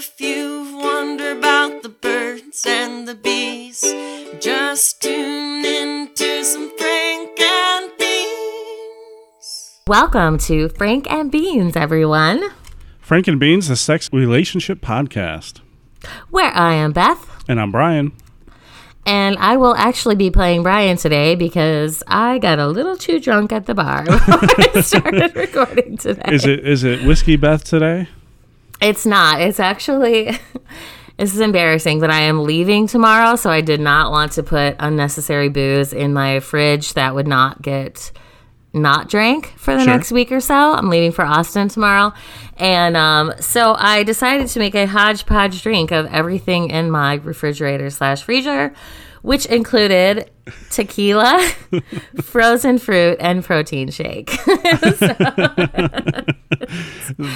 If you've wondered about the birds and the bees, just tune in to some Frank and Beans. Welcome to Frank and Beans, everyone, Frank and Beans, the sex relationship podcast. where I am Beth. And I'm Brian. And I will actually be playing Brian today because I got a little too drunk at the bar before I started recording today. Is it is it whiskey Beth today? It's not. It's actually. This is embarrassing, but I am leaving tomorrow, so I did not want to put unnecessary booze in my fridge that would not get not drank for the Sure. next week or so. I'm leaving for Austin tomorrow. And um, so I decided to make a hodgepodge drink of everything in my refrigerator slash freezer, which included tequila, frozen fruit, and protein shake.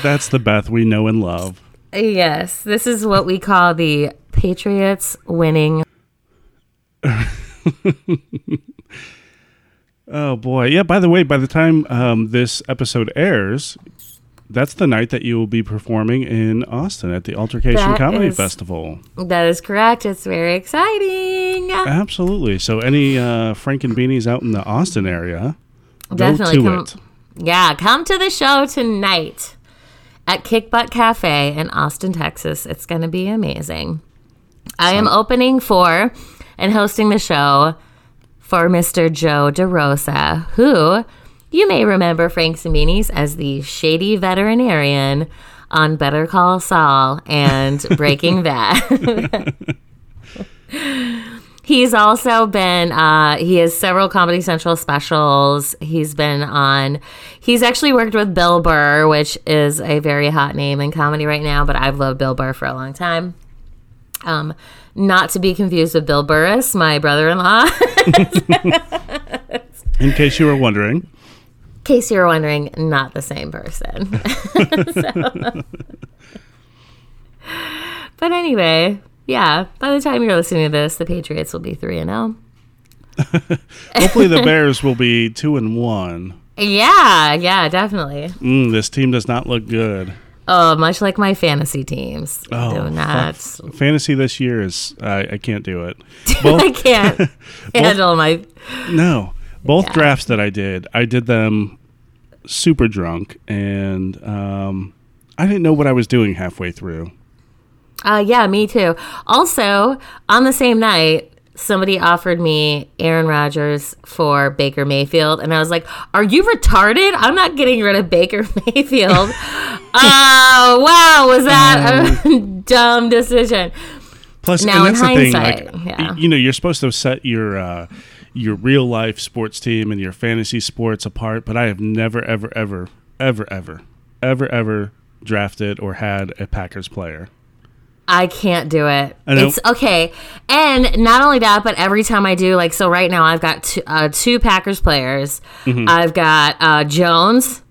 That's the Beth we know and love. yes, this is what we call the Patriots winning. Oh boy. Yeah, by the way, by the time um, this episode airs, that's the night that you will be performing in Austin at the Altercation That Comedy is- Festival. That is correct. It's very exciting. Absolutely. So any uh, Frank and Beanies out in the Austin area, Definitely go to come. it. Yeah, come to the show tonight at Kick Butt Cafe in Austin, Texas. It's going to be amazing. I am opening for and hosting the show for Mr. Joe DeRosa, who you may remember Frank Beanies as the shady veterinarian on Better Call Saul and Breaking Bad. He's also been, uh, he has several Comedy Central specials. He's been on, he's actually worked with Bill Burr, which is a very hot name in comedy right now, but I've loved Bill Burr for a long time. Um, not to be confused with Bill Burris, my brother in law. In case you were wondering. Case you're wondering, not the same person. But anyway, yeah, by the time you're listening to this, the Patriots will be 3 and oh. 0. Hopefully the Bears will be two and one. Yeah, yeah, definitely. Mm, this team does not look good. Oh, much like my fantasy teams. Oh, do not. fuck. fantasy this year is I, I can't do it. I can't handle my. no, both drafts that I did, I did them super drunk, and um, I didn't know what I was doing halfway through. Uh, yeah, me too. Also, on the same night, somebody offered me Aaron Rodgers for Baker Mayfield, and I was like, "Are you retarded? I'm not getting rid of Baker Mayfield." Oh, wow, was that a dumb decision? Plus, Now, and in the thing, hindsight, like yeah. you know, you're supposed to set your uh, your real life sports team and your fantasy sports apart, but I have never, ever, ever, ever, ever, ever, ever drafted or had a Packers player. I can't do it. I know. It's okay. And not only that, but every time I do, like, so right now I've got two, uh, two Packers players. I've got uh, Jones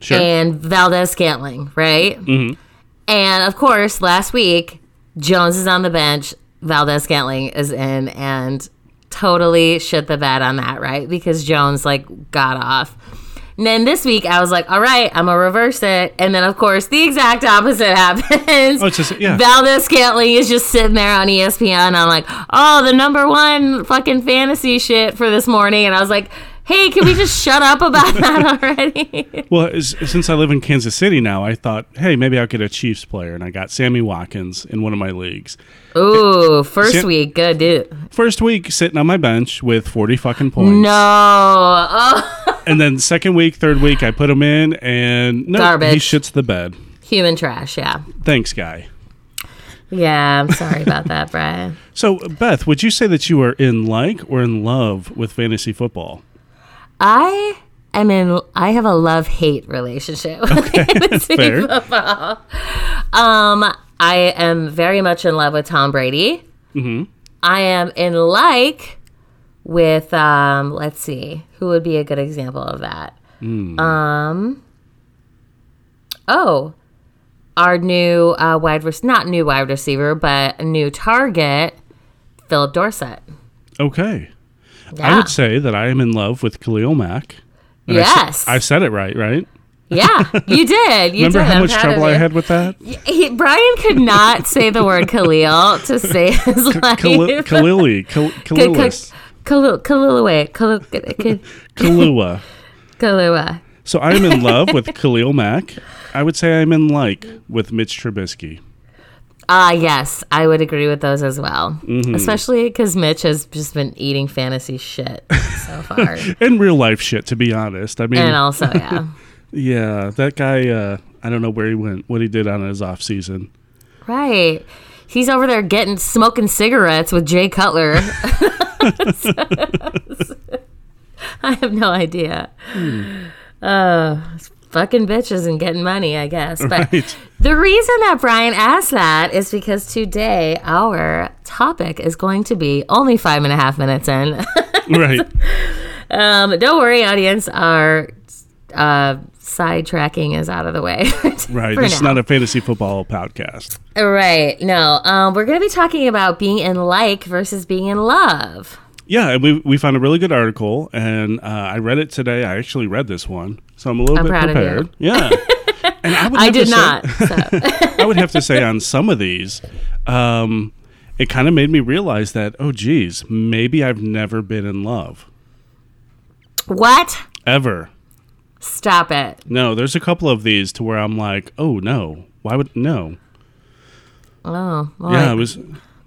Sure. and Valdes Scantling, right? Mm-hmm. And of course, last week, Jones is on the bench, Valdes Scantling is in, and totally shit the bed on that, right? Because Jones, like, got off. And then this week, I was like, all right, I'm to reverse it. And then, of course, the exact opposite happens. Oh, just- yeah. Valdes Scantling is just sitting there on ESPN. I'm like, oh, the number one fucking fantasy shit for this morning. And I was like, hey, can we just shut up about that already? Well, since I live in Kansas City now, I thought, hey, maybe I'll get a Chiefs player, and I got Sammy Watkins in one of my leagues. Ooh, first Sam- week, good dude. First week, sitting on my bench with 40 fucking points. No, oh, And then second week, third week, I put him in, and no, he shits the bed. human trash. Yeah, Thanks, guy. yeah. I'm sorry about that, Brian. So, Beth, would you say that you are in like or in love with fantasy football? I am in. I have a love hate relationship with fantasy football. Um, I am very much in love with Tom Brady. Mm-hmm. I am in like with. Um, let's see, who would be a good example of that? Um. Oh, our new uh, wide rec- not new wide receiver, but new target, Phillip Dorsett. Okay. I would say that I am in love with Khalil Mack. And Yes. I, said it right, right? Yeah, you did. You Remember did. how I'm much trouble I had with that? He, Brian could not say the word Khalil to save his life. Kalili, Kal- Kalilis, Kalua, Kalua, Kalua, Kalua. Kalua. So I'm in love with Khalil Mack. I would say I'm in like with Mitch Trubisky. Ah, yes, I would agree with those as well. Mm-hmm. Especially because Mitch has just been eating fantasy shit so far. And real life shit, to be honest. I mean, and also, yeah. yeah, that guy. Uh, I don't know where he went, what he did on his off season. Right. He's over there getting smoking cigarettes with Jay Cutler. I have no idea. Uh, fucking bitches and getting money, I guess. But Right. the reason that Brian asked that is because today our topic is going to be only five and a half minutes in. right. um, don't worry, audience. Our uh, sidetracking is out of the way. Right. this is not a fantasy football podcast. Right. No. Um, we're going to be talking about being in like versus being in love. Yeah, and we we found a really good article, and uh, I read it today. I actually read this one, so I'm a little I'm bit proud of you. prepared. Yeah, and I would I did say- not. So. I would have to say on some of these, um, it kind of made me realize that oh geez, maybe I've never been in love what? ever. Stop it. No, there's a couple of these to where I'm like, oh no, why would no? Oh, well, Yeah, it was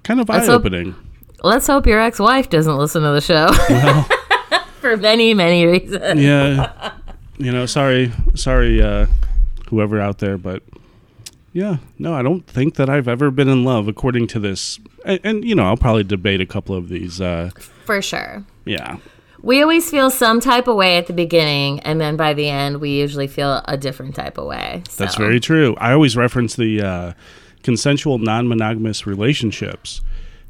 kind of eye hope- opening. Let's hope your ex-wife doesn't listen to the show for many, many reasons. Yeah, you know, sorry, sorry, uh, whoever out there, but yeah, no, I don't think that I've ever been in love according to this. And, and you know, I'll probably debate a couple of these. Uh, For sure. yeah, We always feel some type of way at the beginning, and then by the end, we usually feel a different type of way. That's very true. I always reference the uh, consensual non-monogamous relationships.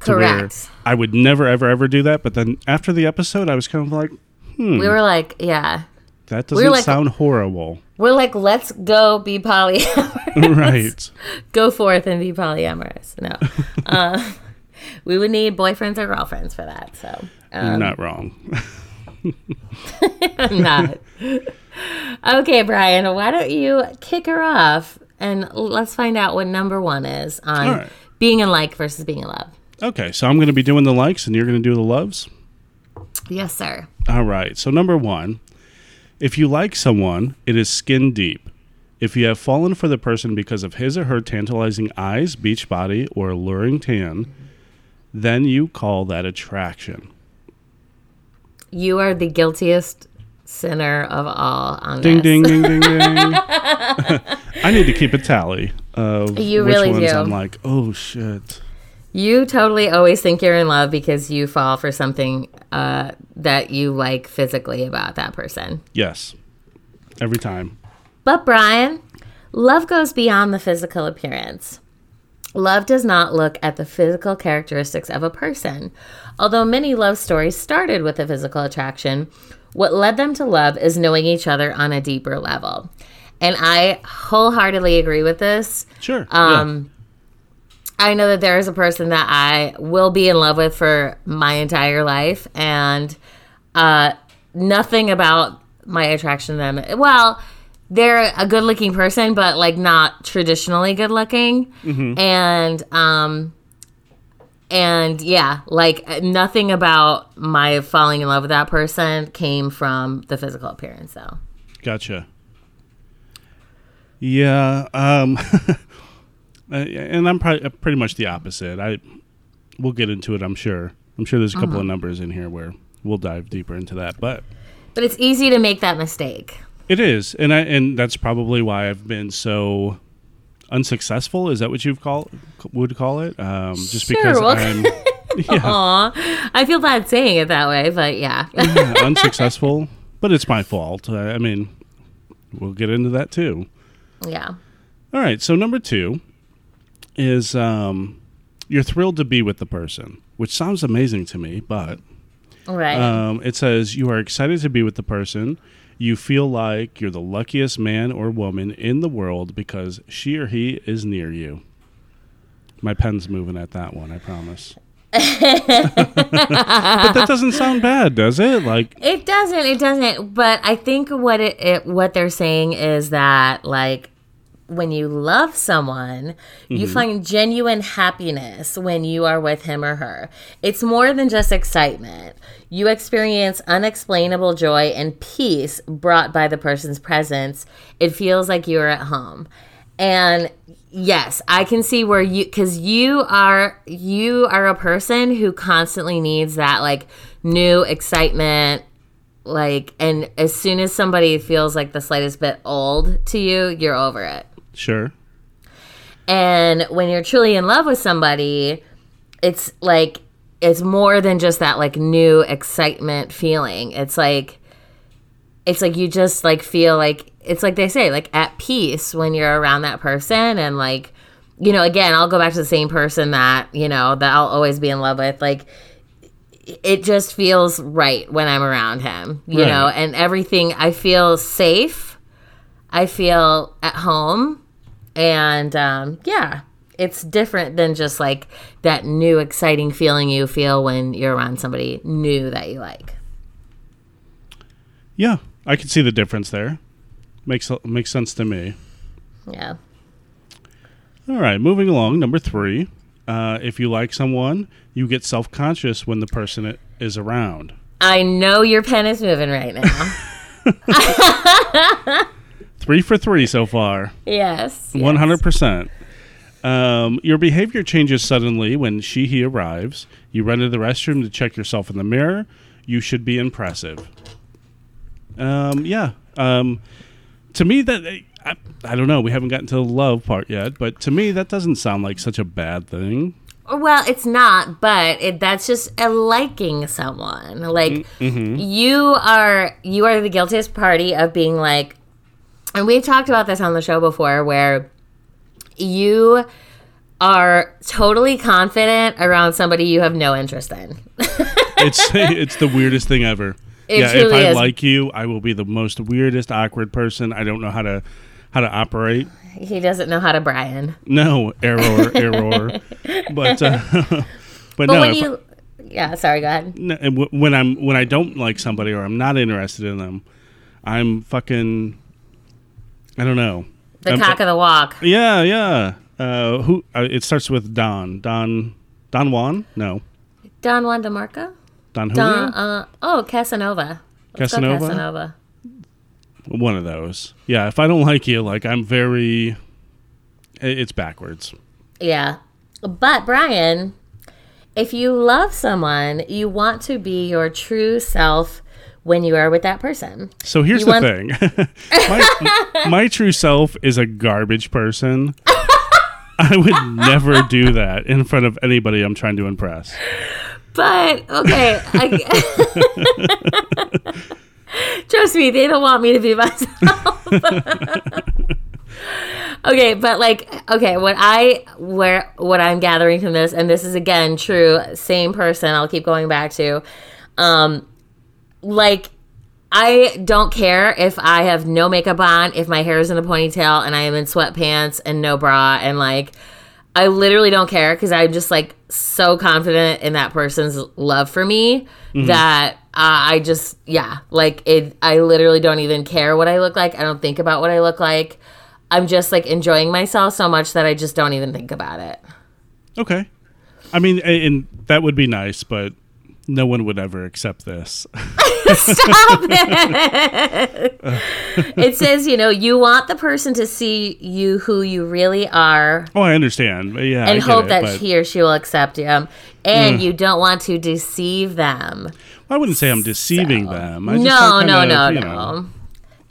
Correct. I would never, ever, ever do that. But then after the episode, I was kind of like, hmm. We were like, yeah. that doesn't like- sound horrible, We're like, let's go be polyamorous. right? go forth and be polyamorous. No. uh, we would need boyfriends or girlfriends for that. So You're um, not wrong. I'm not. okay, Brian, why don't you kick her off and let's find out what number one is on right. being in like versus being in love. Okay, so I'm going to be doing the likes, and you're going to do the loves. Yes, sir. All right. So number one, if you like someone, it is skin deep. If you have fallen for the person because of his or her tantalizing eyes, beach body, or alluring tan, then you call that attraction. You are the guiltiest sinner of all on Ding, ding, ding, ding, ding. I need to keep a tally of You which really ones do. I'm like, oh shit. You totally always think you're in love because you fall for something uh, that you like physically about that person. Yes, every time. But, Brian, love goes beyond the physical appearance. Love does not look at the physical characteristics of a person. Although many love stories started with a physical attraction, what led them to love is knowing each other on a deeper level. And I wholeheartedly agree with this. Sure. yeah. I know that there is a person that I will be in love with for my entire life, and uh, nothing about my attraction to them. Well, they're a good-looking person, but like not traditionally good-looking, and um, and yeah, like nothing about my falling in love with that person came from the physical appearance, though. Gotcha. Yeah, um, Uh, and I'm probably uh, pretty much the opposite. I we'll get into it. I'm sure. I'm sure there's a couple of uh-huh. numbers in here where we'll dive deeper into that. But But it's easy to make that mistake. it is, and I and that's probably why I've been so unsuccessful. Is that what you've call would call it? Um, just Sure, because well- I'm yeah, Aw, I feel bad saying it that way, but yeah. yeah, unsuccessful. But it's my fault. I, I mean, we'll get into that too. yeah. All right. So number two is um, you're thrilled to be with the person, which sounds amazing to me, but Right. um, it says you are excited to be with the person. You feel like you're the luckiest man or woman in the world because she or he is near you. My pen's moving at that one, I promise. but that doesn't sound bad, does it? Like, It doesn't. It doesn't. But I think what it, it what they're saying is that like when you love someone, you mm-hmm. find genuine happiness when you are with him or her. It's more than just excitement. You experience unexplainable joy and peace brought by the person's presence. It feels like you're at home. And yes, I can see where you cuz you are you are a person who constantly needs that like new excitement like and as soon as somebody feels like the slightest bit old to you, you're over it. Sure. And when you're truly in love with somebody, it's like it's more than just that like new excitement feeling. It's like it's like you just like feel like it's like they say like at peace when you're around that person and like you know again I'll go back to the same person that you know that I'll always be in love with like it just feels right when I'm around him you Right. know and everything I feel safe I feel at home and um, yeah it's different than just like that new exciting feeling you feel when you're around somebody new that you like Yeah, I can see the difference there. Makes makes sense to me. yeah All right, moving along. Number three. Uh, if you like someone, you get self conscious when the person is around. I know your pen is moving right now. Three for three so far. yes. One hundred percent. Um, your behavior changes suddenly when she he arrives. You run to the restroom to check yourself in the mirror. You should be impressive. Um, yeah. Um, to me, that I, I don't know. We haven't gotten to the love part yet, but to me, that doesn't sound like such a bad thing. Well, it's not, but it, that's just a liking someone. Like you are, you are the guiltiest party of being like, and we've talked about this on the show before, where you are totally confident around somebody you have no interest in. It's it's the weirdest thing ever. It yeah, if I is. like you, I will be the most weirdest, awkward person. I don't know how to how to operate. he doesn't know how to Brian. No error, error. But uh, but, But no, when you, yeah, sorry, go ahead. No, when I'm when I don't like somebody or I'm not interested in them, I'm fucking. I don't know. The I'm- cock of the walk. Yeah, yeah. Uh, who? Uh, it starts with Don. Don. Don Juan? No. Don Juan DeMarco? Don Julio. Don, uh, oh, Casanova. Let's Casanova? Casanova. One of those. Yeah. If I don't like you, like I'm very. It's backwards. Yeah. But Brian, if you love someone, you want to be your true self when you are with that person. So here's You the want- thing. my, my true self is a garbage person. I would never do that in front of anybody I'm trying to impress. But okay, I, trust me, they don't want me to be myself. okay, but like, okay, what I where what I'm gathering from this, and this is again true, same person. I'll keep going back to, um, like. I don't care if I have no makeup on, if my hair is in a ponytail and I am in sweatpants and no bra and like I literally don't care because I'm just like so confident in that person's love for me that uh, I just yeah like it. I literally don't even care what I look like. I don't think about what I look like. I'm just like enjoying myself so much that I just don't even think about it. Okay. I mean, and that would be nice, but no one would ever accept this. Stop it! it says you know you want the person to see you who you really are oh, I understand. Yeah, and hope it, that but he or she will accept you. And you don't want to deceive them. I wouldn't say I'm deceiving them. I just no, kind no, no, no.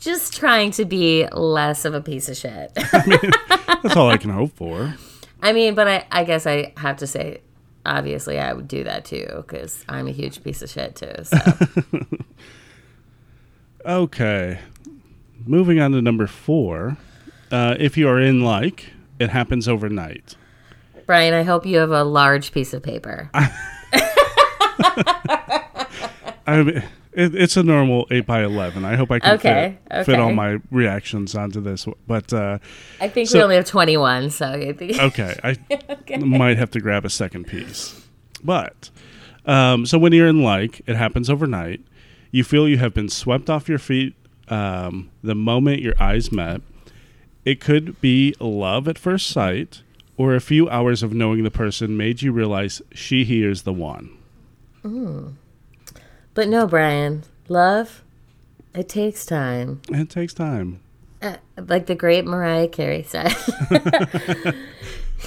Just trying to be less of a piece of shit. that's all I can hope for. I mean, but I, I guess I have to say, obviously, I would do that too because I'm a huge piece of shit too. So. Okay. Moving on to number four. Uh, if you are in like, it happens overnight. Brian, I hope you have a large piece of paper. I mean, it, it's a normal eight by eleven. I hope I can Okay, fit, fit all my reactions onto this. But uh, I think So- we only have 21, so I think. okay, I might have to grab a second piece. But um, so when you're in like, it happens overnight. You feel you have been swept off your feet um, the moment your eyes met. It could be love at first sight, or a few hours of knowing the person made you realize she he is the one. But no, Brian, love, it takes time. It takes time. Uh, like the great Mariah Carey said.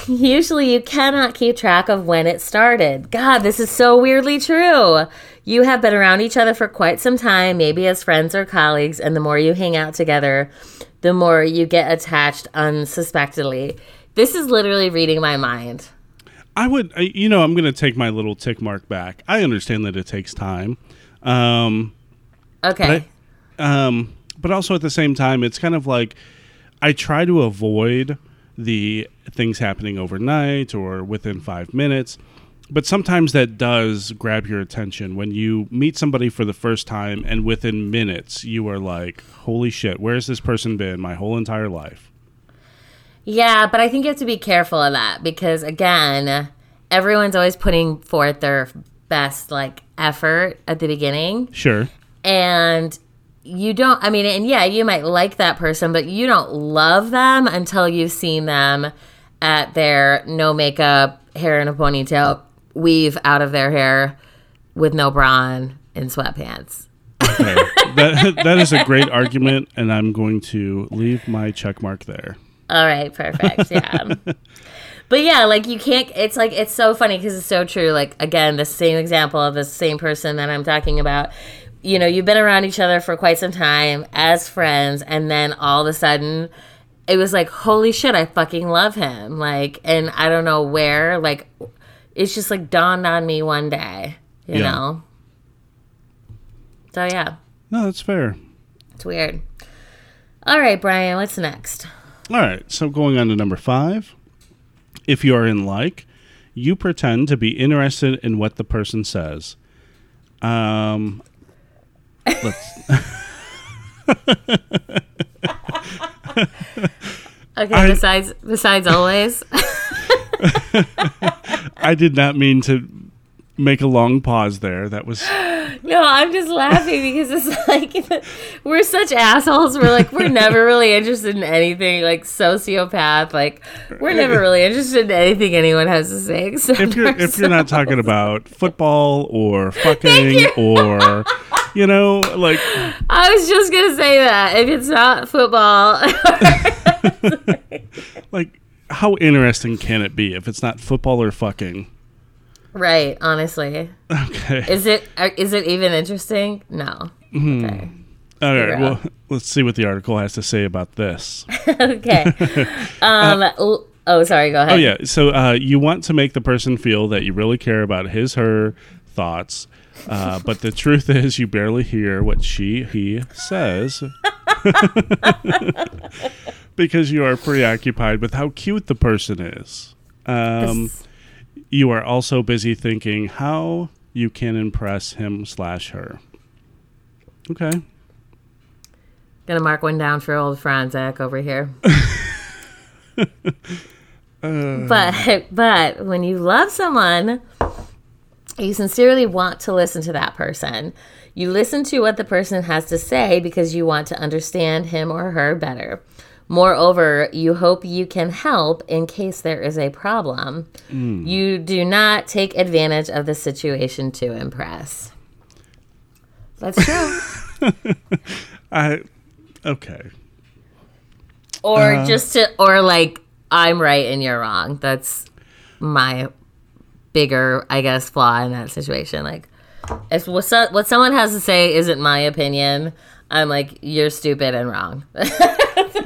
Usually you cannot keep track of when it started. God, this is so weirdly true. You have been around each other for quite some time, maybe as friends or colleagues, and the more you hang out together, the more you get attached unsuspectedly. This is literally reading my mind. I would, you know, I'm going to take my little tick mark back. I understand that it takes time. Um, Okay. um, but also at the same time, it's kind of like I try to avoid the things happening overnight or within five minutes. But sometimes that does grab your attention when you meet somebody for the first time and within minutes you are like, holy shit, where's this person been my whole entire life? Yeah, but I think you have to be careful of that because again, everyone's always putting forth their best like effort at the beginning Sure. and you don't I mean and yeah, you might like that person, but you don't love them until you've seen them at their no makeup, hair in a ponytail, weave out of their hair with no bra on in sweatpants. Okay. that, that is a great argument, and I'm going to leave my check mark there. All right, perfect. Yeah. but yeah, like you can't, it's like, it's so funny because it's so true. Like, again, the same example of the same person that I'm talking about. You know, you've been around each other for quite some time as friends, and then all of a sudden, it was like, holy shit, I fucking love him. Like, and I don't know where, like, it's just like dawned on me one day, you Yeah. know? So yeah, No, that's fair. it's weird. All right, Brian, what's next? All right, so going on to number five. If you are in like, you pretend to be interested in what the person says. Um, let's, Okay, I- besides besides always. I did not mean to make a long pause there. That was No, I'm just laughing because it's like we're such assholes. We're like we're never really interested in anything like sociopath. Like we're never really interested in anything anyone has to say. Except if you're if you're not talking about football or fucking or you know like I was just gonna say that if it's not football, like how interesting can it be if it's not football or fucking? Right? Honestly, Okay. is it uh, it even interesting? No. Hmm. Okay. All right. Well, let's see what the article has to say about this. okay. Um. l- oh, sorry. Go ahead. Oh yeah. So uh, you want to make the person feel that you really care about his her thoughts, uh, but the truth is you barely hear what she he says because you are preoccupied with how cute the person is. Um, This- you are also busy thinking how you can impress him slash her. Okay. Gonna mark one down for old Franzak over here. but but when you love someone, you sincerely want to listen to that person. You listen to what the person has to say because you want to understand him or her better. Moreover, you hope you can help in case there is a problem. Mm. You do not take advantage of the situation to impress. That's true. I okay. or uh, just to or like i'm right and you're wrong that's my bigger i guess flaw in that situation like if what, so, what someone has to say isn't my opinion i'm like you're stupid and wrong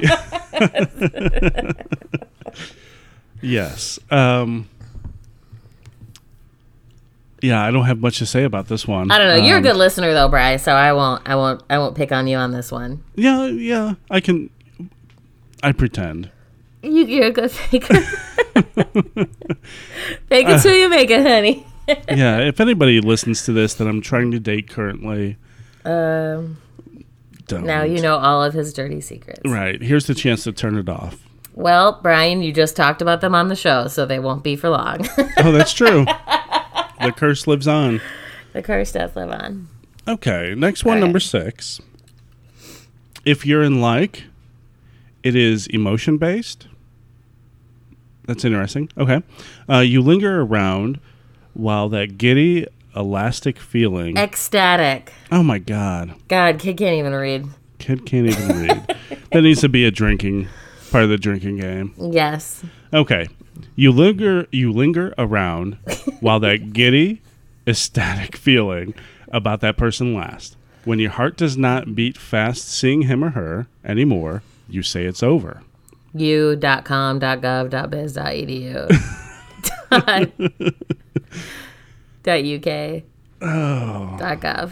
Yes. Um, yeah, I don't have much to say about this one. i don't know you're a Um, good listener though bryce so i won't i won't i won't pick on you on this one Yeah, yeah. I can. I pretend. you, you're a good faker fake it till you make it honey yeah. If anybody listens to this that I'm trying to date currently, um, don't. now you know all of his dirty secrets Right. Here's the chance to turn it off. Well, Brian, you just talked about them on the show, so they won't be for long. Oh, that's true. the curse lives on. The curse does live on. Okay, next one, right. number six. If you're in like, it is emotion based. That's interesting. Okay. Uh, you linger around while that giddy, elastic feeling. Ecstatic. oh my God. God, kid can't even read. Kid can't even read. that needs to be a drinking part of the drinking game. Yes. Okay. You linger you linger around while that giddy, ecstatic feeling about that person lasts. When your heart does not beat fast seeing him or her anymore, you say it's over. u.com.gov.biz.edu dot, com dot uk Oh. dot gov.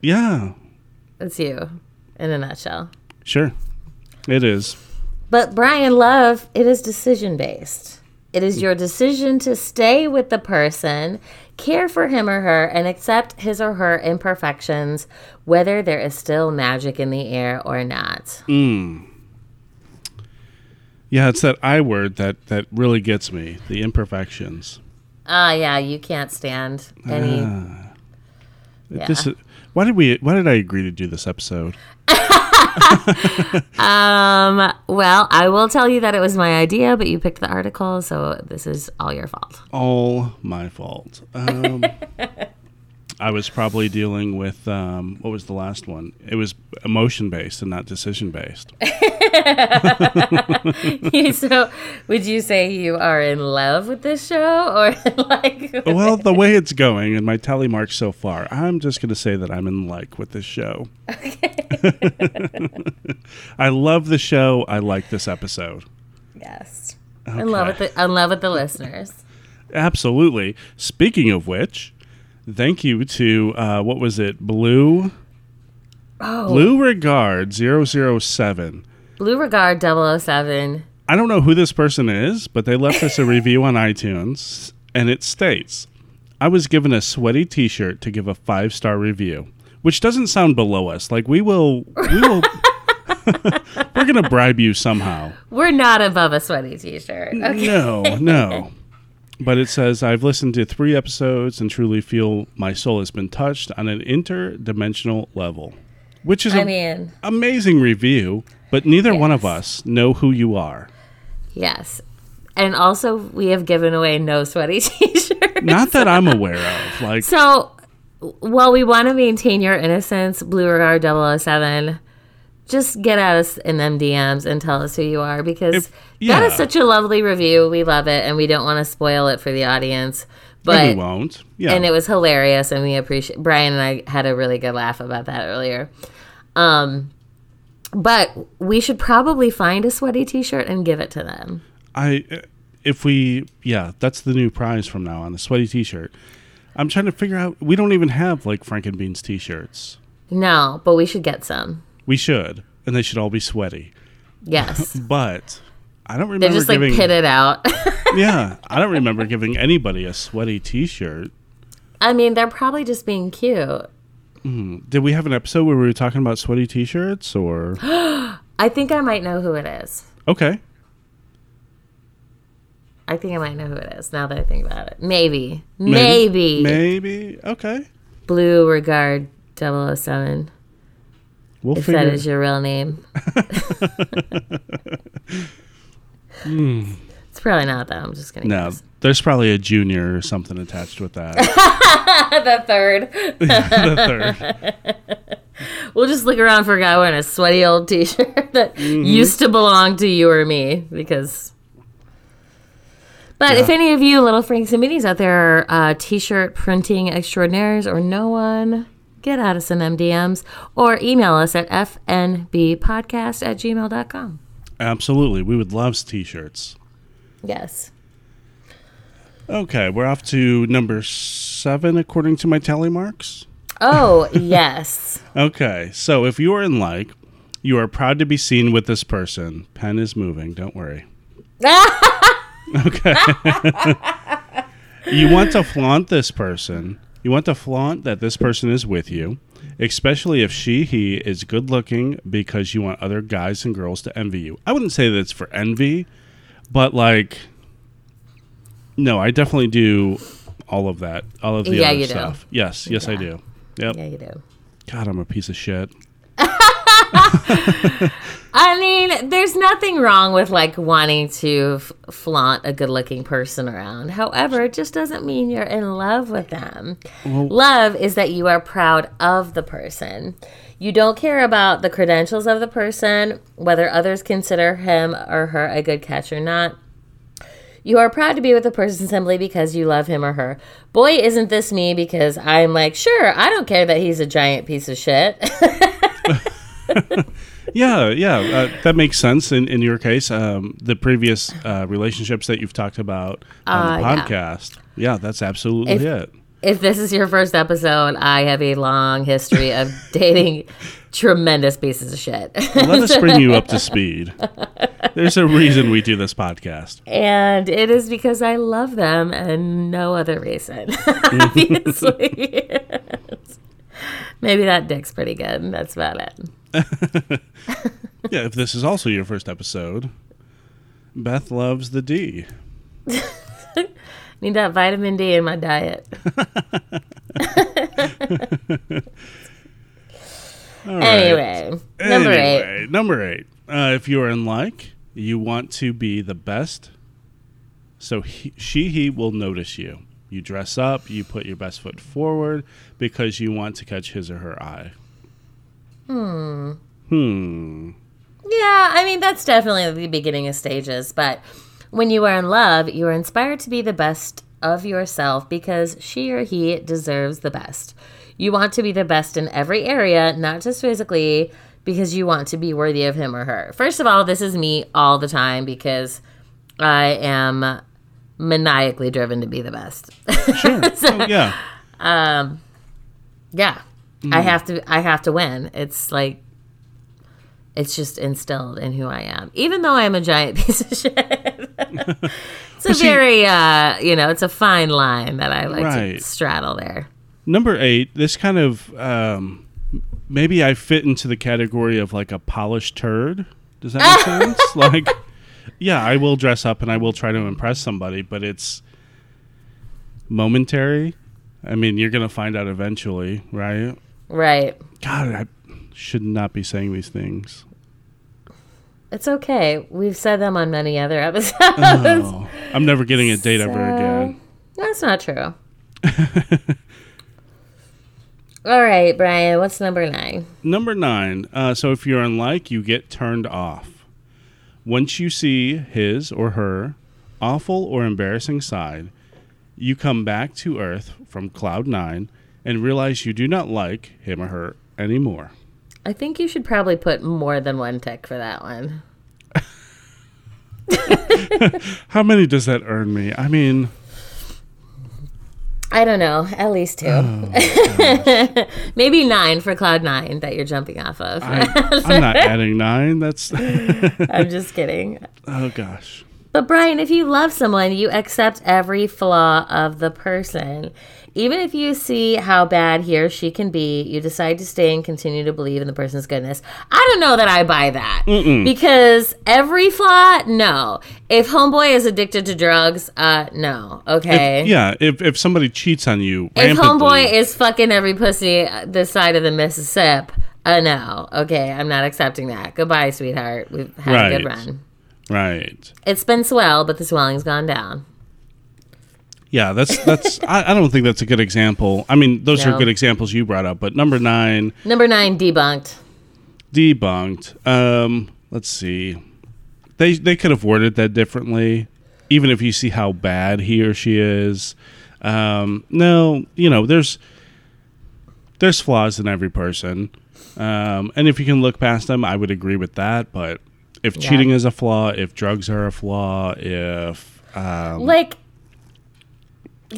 Yeah. That's you in a nutshell. Sure. It is. But Brian Love, it is decision based. It is your decision to stay with the person, care for him or her, and accept his or her imperfections, whether there is still magic in the air or not. Hmm Yeah, it's that I word that that really gets me. The imperfections. Ah, yeah, you can't stand any. Yeah. This is, why did we why did I agree to do this episode? Um, well, I will tell you that it was my idea, but you picked the article, so this is all your fault. all my fault. Um, I was probably dealing with um, what was the last one? It was emotion based and not decision based. so, would you say you are in love with this show, or like? well, the way it's going and my tally marks so far, I'm just going to say that I'm in like with this show. I love the show. I like this episode. Yes. In love with the in love with the listeners. Absolutely. Speaking of which, thank you to uh, what was it? Blue Oh, Blue Regard 007. Blue Regard 007. I don't know who this person is, but they left us a review on iTunes, and it states, "I was given a sweaty T-shirt to give a five-star review." Which doesn't sound below us. Like we will, we will, we're gonna bribe you somehow. We're not above a sweaty t-shirt. Okay. No, no. But it says, I've listened to three episodes and truly feel my soul has been touched on an interdimensional level. Which is I an mean, amazing review, but neither one of us know who you are. yes. And also, we have given away no sweaty t-shirts. Not that I'm aware of. Like, So, while we want to maintain your innocence, Blue Regard 007, just get at us in them DMs and tell us who you are because If- that is such a lovely review. We love it and we don't want to spoil it for the audience. but we won't. Yeah. and it was hilarious and we appreciate Brian and I had a really good laugh about that earlier. Um but we should probably find a sweaty t-shirt and give it to them. I if we yeah, that's the new prize from now on, a sweaty t-shirt. I'm trying to figure out we don't even have like Frankenbeans t-shirts. No, but we should get some. We should, and they should all be sweaty. Yes. But I don't remember. Remember just like giving pitted out. Yeah, I don't remember giving anybody a sweaty t-shirt. I mean, they're probably just being cute. Hmm. Did we have an episode where we were talking about sweaty t-shirts or I think I might know who it is. Okay. I think I might know who it is now that I think about it. Maybe. Maybe. Maybe. Maybe. Okay. Blue Regard 007, We'll if figure that is your real name. It's probably not that. I'm just going to No, guess. there's probably a junior or something attached with that. the third. the third. We'll just look around for a guy wearing a sweaty old t shirt that used to belong to you or me because. But if any of you little Franks and Minis out there are uh, t shirt printing extraordinaires or no one, get at us in MDMs or email us at fnbpodcast at gmail.com. Absolutely. We would love t-shirts. Yes. Okay, we're off to number 7 according to my tally marks. Oh, yes. Okay, so if you are in like, you are proud to be seen with this person. Pen is moving, don't worry. okay. you want to flaunt this person. You want to flaunt that this person is with you, especially if she, he is good looking because you want other guys and girls to envy you. I wouldn't say that it's for envy, but like, no, I definitely do all of that, all of the Yeah, other you do. stuff. Yes, yes, I do. Yep. Yeah, you do. God, I'm a piece of shit. I mean, there's nothing wrong with like wanting to f- flaunt a good looking person around. However, it just doesn't mean you're in love with them. love is that you are proud of the person. You don't care about the credentials of the person, whether others consider him or her a good catch or not. You are proud to be with the person simply because you love him or her. Boy, isn't this me because I'm like, sure, I don't care that he's a giant piece of shit. Yeah, yeah, uh, that makes sense in, in your case. Um, the previous uh, relationships that you've talked about on the Uh, yeah. podcast. Yeah, that's absolutely If- it. if this is your first episode, I have a long history of dating tremendous pieces of shit. Let us bring you up to speed. There's a reason we do this podcast. and it is because I love them and no other reason. Obviously. Maybe that dick's pretty good. That's about it. Yeah, if this is also your first episode, Beth loves the D. Need that vitamin D in my diet. All right. Anyway, number eight. Number eight. Uh, if you are in like, you want to be the best, so he, she, he will notice you. You dress up, you put your best foot forward because you want to catch his or her eye. Hmm. Hmm. Yeah, I mean, that's definitely the beginning of stages. But when you are in love, you are inspired to be the best of yourself because she or he deserves the best. You want to be the best in every area, not just physically, because you want to be worthy of him or her. First of all, this is me all the time because I am maniacally driven to be the best. Sure. Oh, yeah. yeah. I have to I have to win. It's like it's just instilled in who I am. Even though I'm a giant piece of shit. it's a see- very uh, you know, it's a fine line that I like Right. to straddle there. Number eight, this kind of um, maybe I fit into the category of like a polished turd. Does that make sense? Like, yeah, I will dress up and I will try to impress somebody, but it's momentary. I mean, you're gonna find out eventually, right? Right. God, I should not be saying these things. It's okay. We've said them on many other episodes. Oh, I'm never getting a date ever again. That's not true. All right, Brian, what's number nine? Number nine. Uh, so if you're unlike, you get turned off. Once you see his or her awful or embarrassing side, you come back to Earth from Cloud Nine and realize you do not like him or her anymore. I think you should probably put more than one tick for that one. How many does that earn me? I mean, I don't know, at least two. Oh, Maybe nine for Cloud Nine that you're jumping off of. I, I'm not adding nine. That's I'm just kidding. oh gosh. But Brian, if you love someone, you accept every flaw of the person. Even if you see how bad he or she can be, you decide to stay and continue to believe in the person's goodness. I don't know that I buy that. Because every flaw, no. If homeboy is addicted to drugs, uh no. Okay. Yeah, if if somebody cheats on you, If homeboy is fucking every pussy uh, this side of the Mississippi, uh, no. Okay, I'm not accepting that. Goodbye, sweetheart. We've had a good run. right. It's been swell, but the swelling's gone down. Yeah, that's that's. I, I don't think that's a good example. I mean, those No. are good examples you brought up, but number nine Number nine, debunked. debunked. Um, let's see. They they could have worded that differently, even if you see how bad he or she is. Um, no, you know, there's there's flaws in every person, um, and if you can look past them, I would agree with that. But if Yeah. cheating is a flaw, if drugs are a flaw, if um, Like,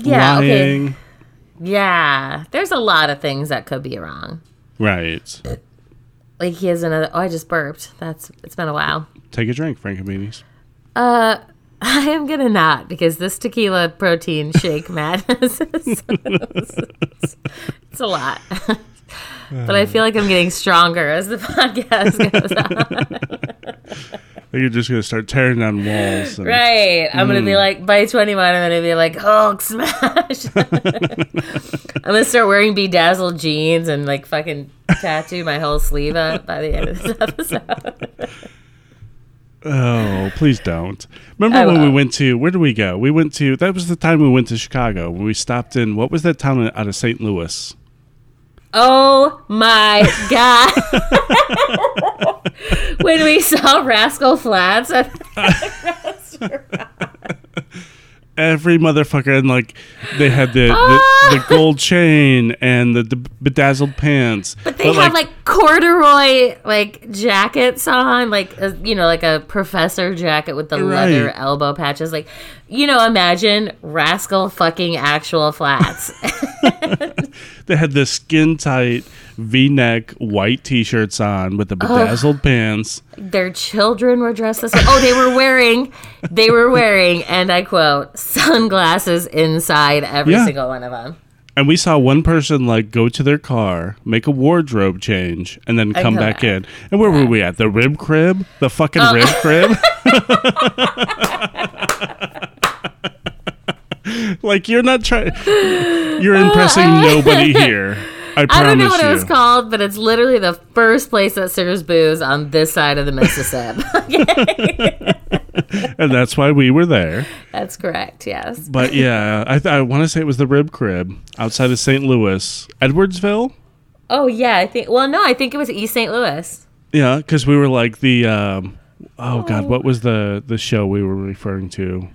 yeah, okay. Yeah, there's a lot of things that could be wrong. right? Like, he has another. Oh, I just burped. That's. It's been a while. Take a drink, Frankenbeanies. Uh, I am gonna not because this tequila protein shake madness is it's a lot. but I feel like I'm getting stronger as the podcast goes on. You're just gonna start tearing down walls. and- Right. I'm gonna be Hmm. like by 21. I'm gonna be like Hulk smash. I'm gonna start wearing bedazzled jeans and like fucking tattoo my whole sleeve up by the end of this episode. Oh, please don't. Remember I when we went to where did we go? We went to that was the time we went to Chicago when we stopped in what was that town out of St. Louis? Oh my god! when we saw Rascal Flatts, at Every motherfucker and like they had the the, Ah! the gold chain and the, the bedazzled pants. but they have like, corduroy like jackets on, like a, you know, like a professor jacket with the leather elbow patches. Like, you know, imagine Rascal fucking actual flats. they had the skin tight V neck white t shirts on with the bedazzled pants. Their children were dressed this way. Oh, they were wearing, they were wearing, and I quote, sunglasses inside every Yeah. single one of them. And we saw one person like go to their car, make a wardrobe change, and then come come back back. in. And where were we at? The rib crib? The fucking Oh. rib crib? like you're not trying. You're impressing nobody here. I I don't know what you. it was called, but it's literally the first place that serves booze on this side of the Mississippi. and that's why we were there. That's correct. Yes. But yeah, I, th- I want to say it was the rib crib outside of St. Louis, Edwardsville. Oh yeah, I think. Well, no, I think it was East St. Louis. Yeah, because we were like the. Um, oh God, what was the the show we were referring to?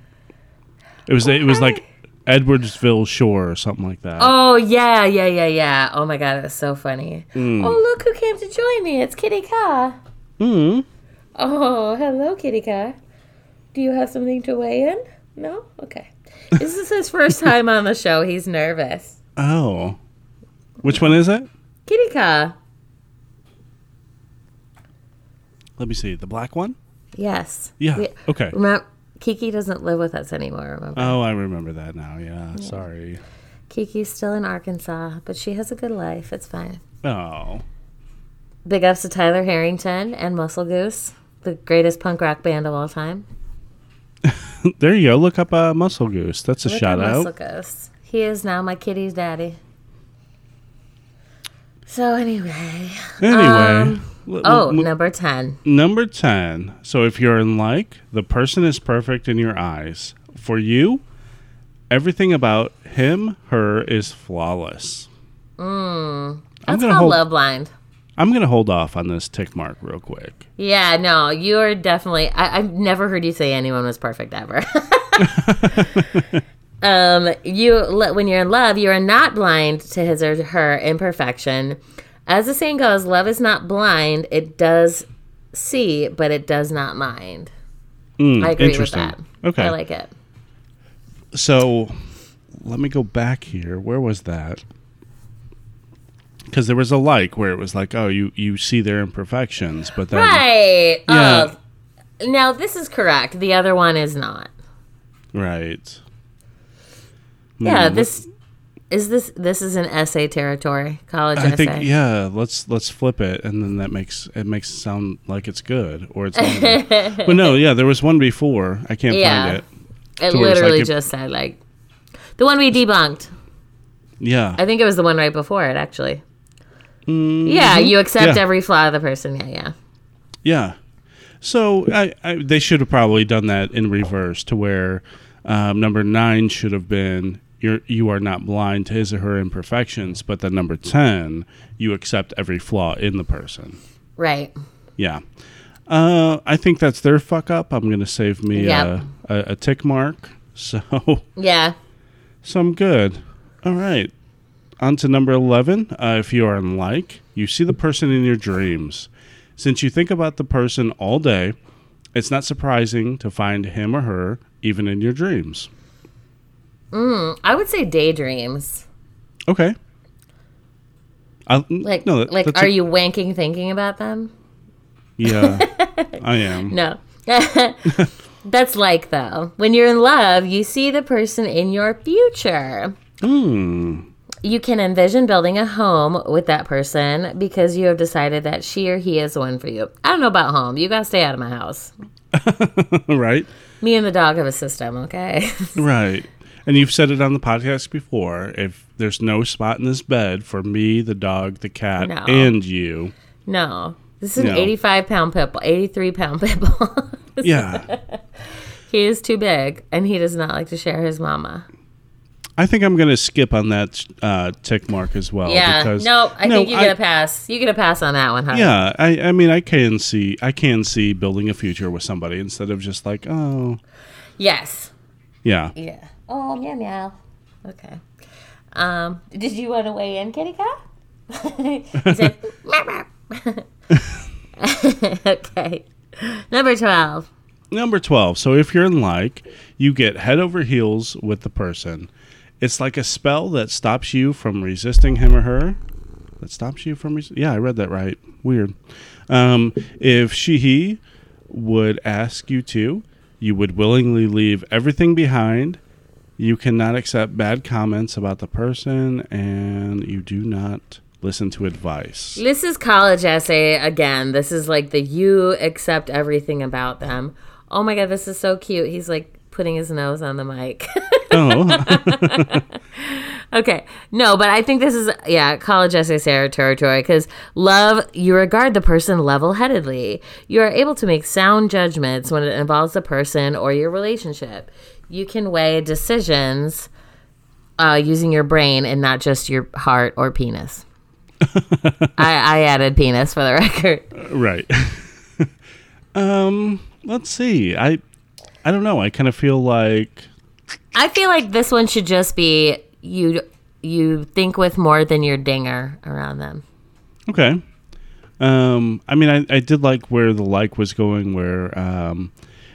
It was it was like Edwardsville Shore or something like that. Oh yeah, yeah, yeah, yeah. Oh my god, it's so funny. Hmm. Oh look who came to join me! It's Kitty Ka. Hmm. Oh hello, Kitty Ka. Do you have something to weigh in? No. Okay. This is his first time on the show. He's nervous. Oh, which one is it? Kitty Ka. Let me see. The black one. Yes. Yeah. We- okay. Remember, Kiki doesn't live with us anymore. Remember? Oh, I remember that now. Yeah. Sorry. Kiki's still in Arkansas, but she has a good life. It's fine. Oh. Big ups to Tyler Harrington and Muscle Goose, the greatest punk rock band of all time. There you go. Look up uh, Muscle Goose. That's a Look shout out. Muscle Goose. He is now my kitty's daddy. So anyway, Anyway. Um, oh, l- number ten. Number 10. So if you're in like, the person is perfect in your eyes. For you, everything about him, her is flawless. I'm That's gonna called hold love blind. I'm going to hold off on this tick mark real quick. Yeah, no, you are definitely. I, I've never heard you say anyone was perfect ever. um, you when you're in love, you are not blind to his or her imperfection. As the saying goes, love is not blind; it does see, but it does not mind. Mm, I agree with that. Okay. I like it. so let me go back here. Where was that? Because there was a like where it was like, oh, you you see their imperfections, but then Right. Yeah. Oh, now this is correct. The other one is not. right. Yeah. Hmm, This is this. This is an essay territory. College I essay. think yeah. Let's let's flip it, and then that makes it makes it sound like it's good or it's. but no, yeah, there was one before. I can't Yeah. find it. It to where it's like literally if- just said like the one we debunked. Yeah, I think it was the one right before it actually. Yeah, you accept Mm-hmm. Yeah. every flaw of the person. Yeah, yeah. yeah. So I, I they should have probably done that in reverse to where um, number nine should have been you're you are not blind to his or her imperfections, but then number ten you accept every flaw in the person. Right. Yeah. Uh, I think that's their fuck up. I'm gonna save me Yep. uh, a, a tick mark. So Yeah. So I'm good. All right. On to number 11. Uh, if you are in like, you see the person in your dreams. Since you think about the person all day, it's not surprising to find him or her even in your dreams. I would say daydreams. Okay. I, Like, no, that- like, are a- you wanking thinking about them? Yeah, I am. No. That's like though. When you're in love, you see the person in your future. Hmm. You can envision building a home with that person because you have decided that she or he is one for you. I don't know about home. You gotta stay out of my house. right? Me and the dog have a system, okay? Right. And you've said it on the podcast before. If there's no spot in this bed for me, the dog, the cat, No. and you, no. This is an No. 85 pound pit bull, 83 pound pit bull. yeah, he is too big and he does not like to share his mama. I think I'm going to skip on that uh, tick mark as well. yeah. Because, nope. I No, think you I- get a pass. You get a pass on that one, huh? Yeah, I, I mean, I can see, I can see building a future with somebody instead of just like, oh, Yes. yeah. Yeah. Oh, meow meow. Okay. Um, did you want to weigh in, kitty cat? he said, meow meow. okay. Number 12. Number 12. So if you're in like, you get head over heels with the person. It's like a spell that stops you from resisting him or her. That stops you from. Res- yeah, I read that right. Weird. Um, if she, he would ask you to, you would willingly leave everything behind. You cannot accept bad comments about the person, and you do not listen to advice. This is college essay again. This is like the you accept everything about them. Oh my god, this is so cute. He's like putting his nose on the mic. Oh, okay. No, but I think this is yeah, college essay Sarah territory because love you regard the person level-headedly. You are able to make sound judgments when it involves the person or your relationship. You can weigh decisions uh, using your brain and not just your heart or penis. I, I added penis for the record. right. um, let's see. I, I don't know. I kind of feel like I feel like this one should just be you. You think with more than your dinger around them. Okay. Um, I mean, I, I did like where the like was going, where um,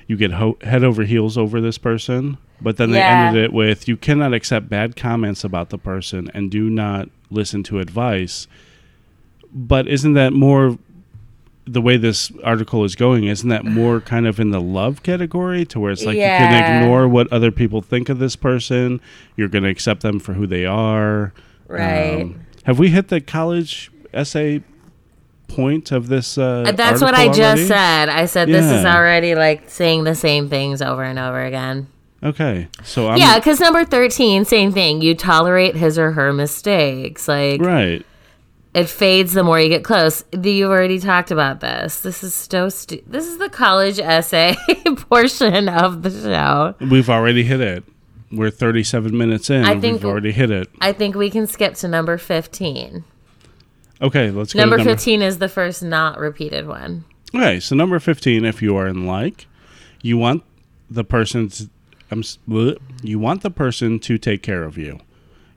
you get ho- head over heels over this person, but then they Yeah. ended it with you cannot accept bad comments about the person and do not listen to advice. But isn't that more the way this article is going? Isn't that more kind of in the love category to where it's like you can ignore what other people think of this person, you're going to accept them for who they are? Right. Um, have we hit the college essay point of this? Uh, That's what I article just said. I said this is already like saying the same things over and over again. Okay, so I'm yeah, because number 13, same thing. You tolerate his or her mistakes. Like, right. it fades the more you get close. You've already talked about this. This is so stu- This is the college essay portion of the show. We've already hit it. We're 37 minutes in. I think- we've already hit it. I think we can skip to number 15. Okay, let's go Number number 15 is the first not repeated one. Okay, so number 15, if you are in like, you want the person to, I'm, you want the person to take care of you.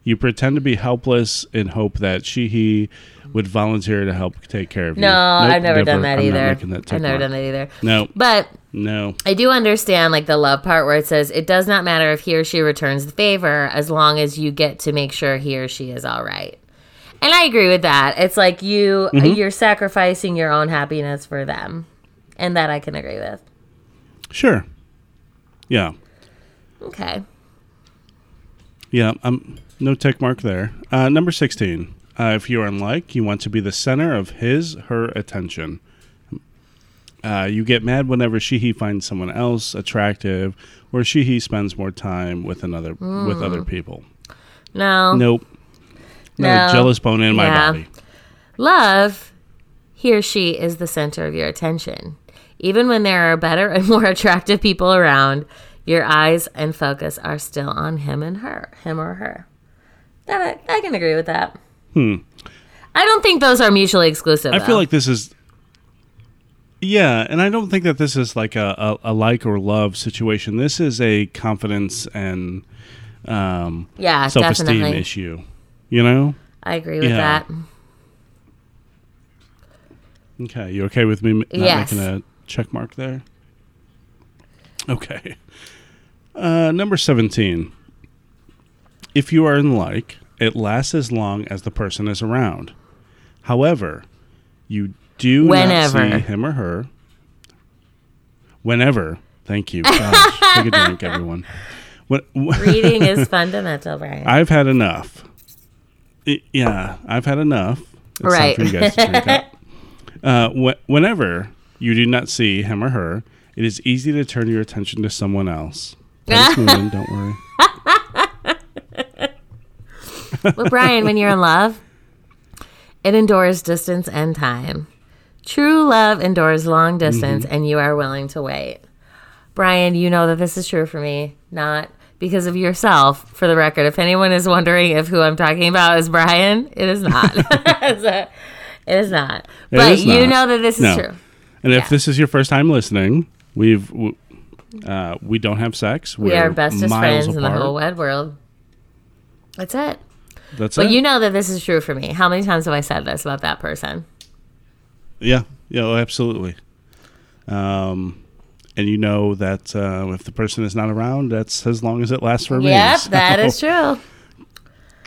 You pretend to be helpless in hope that she, he would volunteer to help take care of you. No, Nope, I've never, done that I'm either. that I've never done that either. No, But no. I do understand like the love part where it says it does not matter if he or she returns the favor as long as you get to make sure he or she is all right. And I agree with that. It's like you Mm-hmm. you're sacrificing your own happiness for them. And that I can agree with. Sure. Yeah. Okay. Yeah, um, no tick mark there. Uh, number 16. Uh, if you are unlike, you want to be the center of his, her attention. Uh, you get mad whenever she, he finds someone else attractive or she, he spends more time with another, with other people. No. Nope. No, No. jealous bone in my Yeah. body. Love, he or she is the center of your attention. Even when there are better and more attractive people around, your eyes and focus are still on him and her, him or her. That I, I can agree with that. Hmm. I don't think those are mutually exclusive. I though. feel like this is. Yeah, and I don't think that this is like a, a, a like or love situation. This is a confidence and um, yeah, self esteem issue. You know? I agree with Yeah. that. Okay, you okay with me not Yes. making a check mark there? Okay. Uh, number 17. If you are in like, it lasts as long as the person is around. However, you do Whenever. not see him or her. Whenever. Thank you. Gosh, take a drink, everyone. When, Reading is fundamental, Brian. I've had enough. I- yeah, I've had enough. It's Right. time for you guys to drink up. Uh, wh- whenever you do not see him or her, it is easy to turn your attention to someone else. Moving, don't worry. Well, Brian, when you're in love, it endures distance and time. True love endures long distance, and you are willing to wait. Brian, you know that this is true for me, not because of yourself. For the record, if anyone is wondering if who I'm talking about is Brian, it is not. It is not. It but is you know that this is No. true. And if Yeah. this is your first time listening, we've uh, we don't have sex. We We're are bestest friends in the whole wide world. That's it. That's But it. you know that this is true for me. How many times have I said this about that person? Yeah, yeah, oh, absolutely. Um, and you know that uh, if the person is not around, that's as long as it lasts for me. Yep, So- that is true.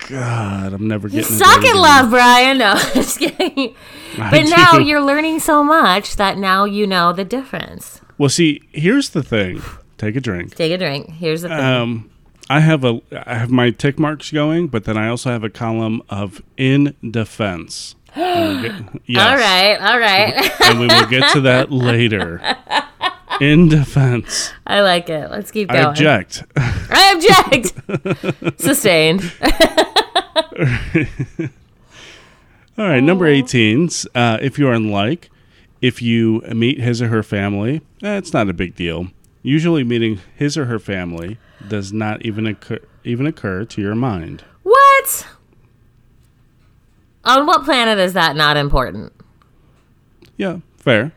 God, I'm never You getting. suck into at love, Brian. No, just kidding. I But now you're learning so much that now you know the difference. Well, see, here's the thing. Take a drink. Take a drink. Here's the thing. Um, I have a I have my tick marks going, but then I also have a column of in defense. Get- yes. All right, all right. and we will get to that later. In defense, I like it. Let's keep I going. object. I object. Sustained. All right, number 18. Uh, if you're unlike, if you meet his or her family, eh, it's not a big deal. Usually, meeting his or her family does not even occur, even occur to your mind. What? On what planet is that not important? Yeah, fair.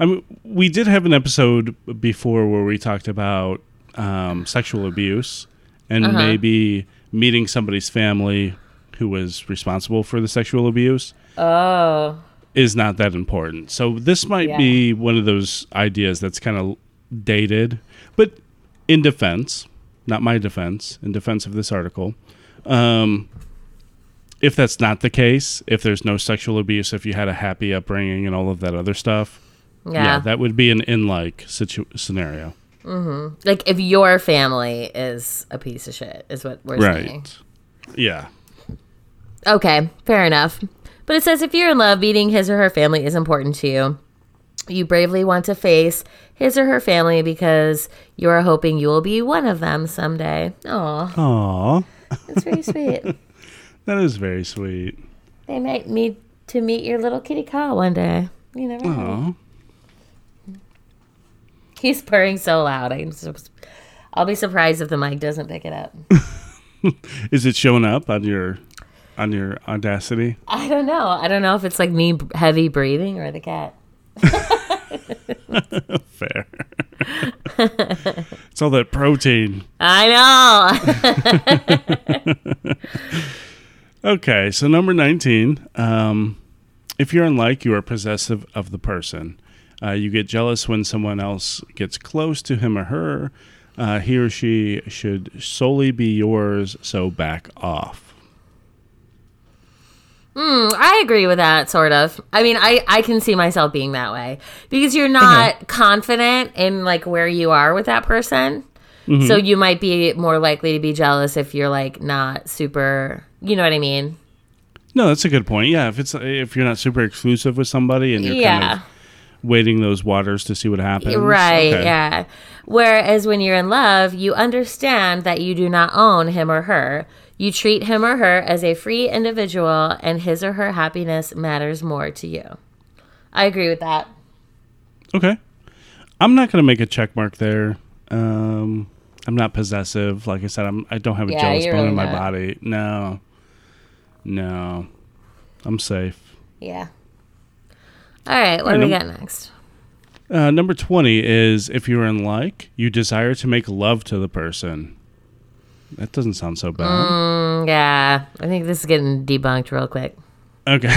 I mean, we did have an episode before where we talked about um, sexual abuse and Uh-huh. maybe meeting somebody's family who was responsible for the sexual abuse Oh. is not that important. So this might Yeah. be one of those ideas that's kind of dated. But in defense, not my defense, in defense of this article, um, if that's not the case, if there's no sexual abuse, if you had a happy upbringing and all of that other stuff, yeah, Yeah. that would be an in-like situ- scenario. Mm-hmm. like if your family is a piece of shit, is what we're Right. saying. Yeah. Okay, fair enough. But it says if you're in love, meeting his or her family is important to you. You bravely want to face his or her family because you are hoping you will be one of them someday. Aw, Aw, that's very sweet. that is very sweet. They might need to meet your little kitty cat one day. You never know. He's purring so loud. I'm so, I'll be surprised if the mic doesn't pick it up. Is it showing up on your on your audacity? I don't know. I don't know if it's like me heavy breathing or the cat. Fair. it's all that protein. I know. Okay, so number 19. Um, if you're unlike, you are possessive of the person. Uh, you get jealous when someone else gets close to him or her. Uh, he or she should solely be yours, so back off. I agree with that, sort of. I mean, I, I can see myself being that way because you're not confident in like where you are with that person. So you might be more likely to be jealous if you're like not super, you know what I mean? No, that's a good point. Yeah, if it's if you're not super exclusive with somebody and you're Yeah. kind of waiting those waters to see what happens. Right, okay. yeah. Whereas when you're in love, you understand that you do not own him or her. You treat him or her as a free individual, and his or her happiness matters more to you. I agree with that. Okay. I'm not going to make a check mark there. Um, I'm not possessive. Like I said, I'm. I don't have a Yeah, jealous bone really in my not. body. No. No. I'm safe. Yeah. All right, what I do we got next? Uh, number 20 is if you're in like, you desire to make love to the person. That doesn't sound so bad. Mm, yeah, I think this is getting debunked real quick. Okay.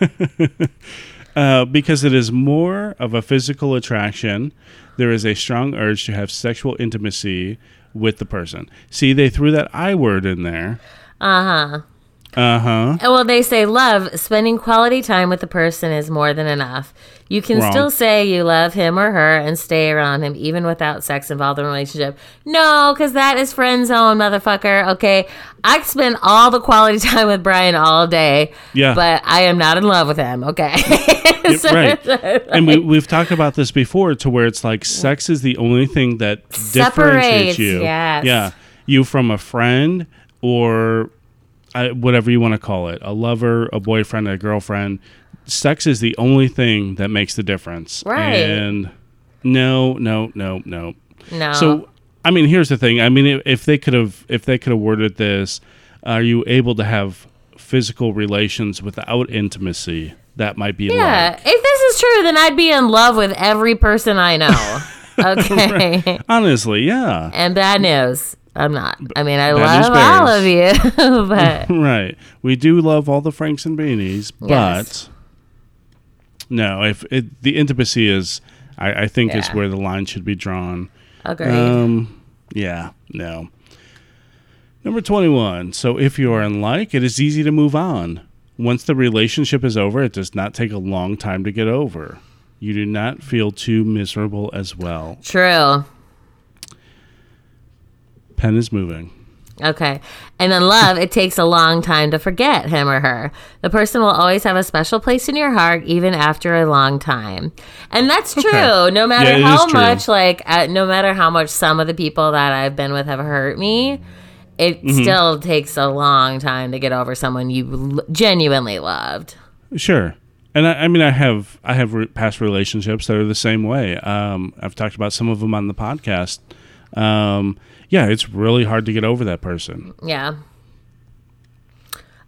uh, because it is more of a physical attraction, there is a strong urge to have sexual intimacy with the person. See, they threw that I word in there. Uh huh. Uh huh. Well, they say love, spending quality time with the person is more than enough. You can Wrong. still say you love him or her and stay around him even without sex involved in a relationship. No, because that is friend zone, motherfucker. Okay. I spend all the quality time with Brian all day. Yeah. But I am not in love with him. Okay. So- right. and we, we've talked about this before to where it's like sex is the only thing that differentiates Separates, you. yes. Yeah. You from a friend or uh, whatever you want to call it a lover, a boyfriend, a girlfriend. Sex is the only thing that makes the difference. Right. And no, no, no, no. No. So, I mean, here's the thing. I mean, if, they could have, if they could have worded this, are you able to have physical relations without intimacy? That might be yeah. love. If this is true, then I'd be in love with every person I know. Okay. Honestly, yeah. And bad news, I'm not. I mean, I love all of you, but Right. We do love all the Franks and Beanies, but no, if it, the intimacy is, I, I think is where the line should be drawn. agreed. Um, yeah, no. Number 21. So if you are in like, it is easy to move on. Once the relationship is over, it does not take a long time to get over. You do not feel too miserable as well. True. Pen is moving. Okay. And in love, it takes a long time to forget him or her. The person will always have a special place in your heart, even after a long time. And that's true. No matter Yeah, how true. much, like, uh, no matter how much some of the people that I've been with have hurt me, it Mm-hmm. still takes a long time to get over someone you l- genuinely loved. Sure. And I, I mean, I have I have re- past relationships that are the same way. Um, I've talked about some of them on the podcast. Um, yeah, it's really hard to get over that person. Yeah.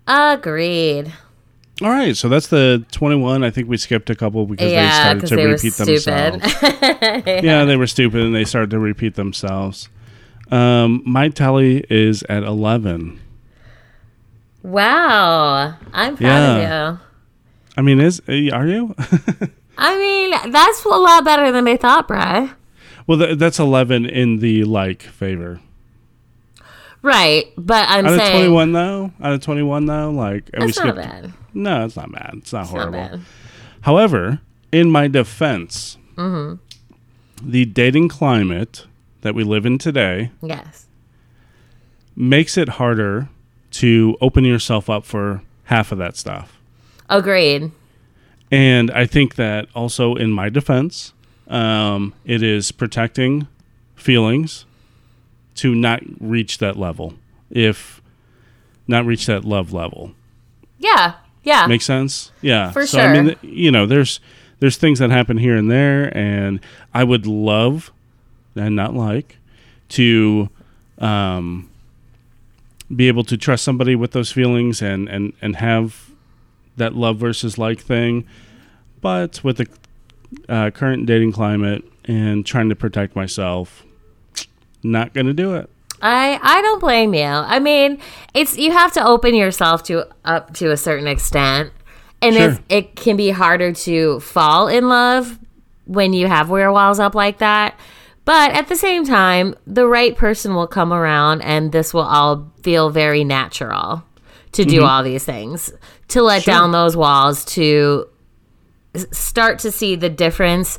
Agreed. All right, so that's the twenty-one. I think we skipped a couple because they started to they repeat themselves. yeah, they were stupid and they started to repeat themselves. Um, my tally is at eleven. Wow. I'm proud Yeah. of you. I mean, is are you? I mean, that's a lot better than they thought, Bry. Well, th- that's eleven in the like favor. Right, but I'm Out of saying twenty-one though, out of twenty-one though, like and we that's not skipped. bad. No, it's not bad. It's not Not horrible. bad. However, in my defense, Mm-hmm. the dating climate that we live in today Yes. makes it harder to open yourself up for half of that stuff. Agreed. And I think that also, in my defense, um, it is protecting feelings to not reach that level. If not reach that love level. Yeah. Yeah. Make sense? Yeah. For so I mean, sure. you know, there's there's things that happen here and there, and I would love and not like to um, be able to trust somebody with those feelings and and and have that love versus like thing, but with the uh, current dating climate and trying to protect myself, not gonna do it. I I don't blame you. I mean, it's you have to open yourself to up to a certain extent, and Sure. it's, it can be harder to fall in love when you have wear walls up like that. But at the same time, the right person will come around, and this will all feel very natural to do all these things. To let Sure. down those walls, to start to see the difference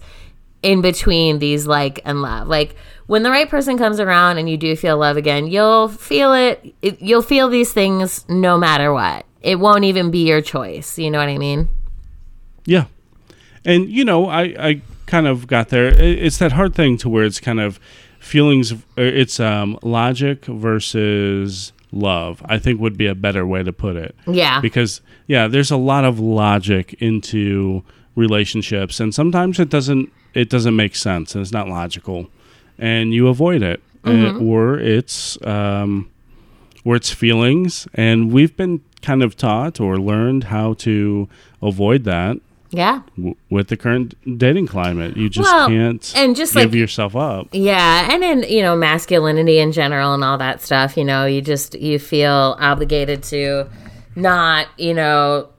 in between these like and love. Like when the right person comes around and you do feel love again, you'll feel it, it you'll feel these things no matter what. It won't even be your choice. You know what I mean? Yeah. And you know, I I kind of got there. It's that hard thing to where it's kind of feelings it's um logic versus love. I think would be a better way to put it. Yeah. Because yeah, there's a lot of logic into relationships and sometimes it doesn't it doesn't make sense and it's not logical and you avoid it Uh, or it's um or it's feelings and we've been kind of taught or learned how to avoid that yeah. w- with the current dating climate. You just Well, can't and just give like- yourself up. Yeah, and in you know masculinity in general and all that stuff, you know, you just you feel obligated to not, you know,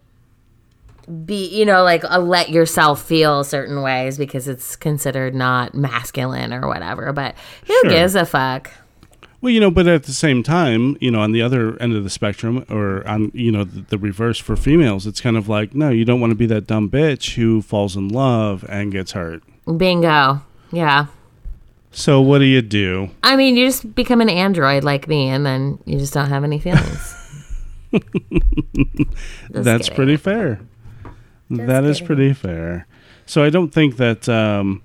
be you know like uh, let yourself feel certain ways because it's considered not masculine or whatever. But who Sure. gives a fuck? Well, you know, but at the same time, you know, on the other end of the spectrum, or on you know the, the reverse for females, it's kind of like, no, you don't want to be that dumb bitch who falls in love and gets hurt. Bingo. Yeah. So what do you do? I mean, you just become an android like me, and then you just don't have any feelings. That's kidding. pretty fair. That is kidding. pretty fair. So I don't think that. Um,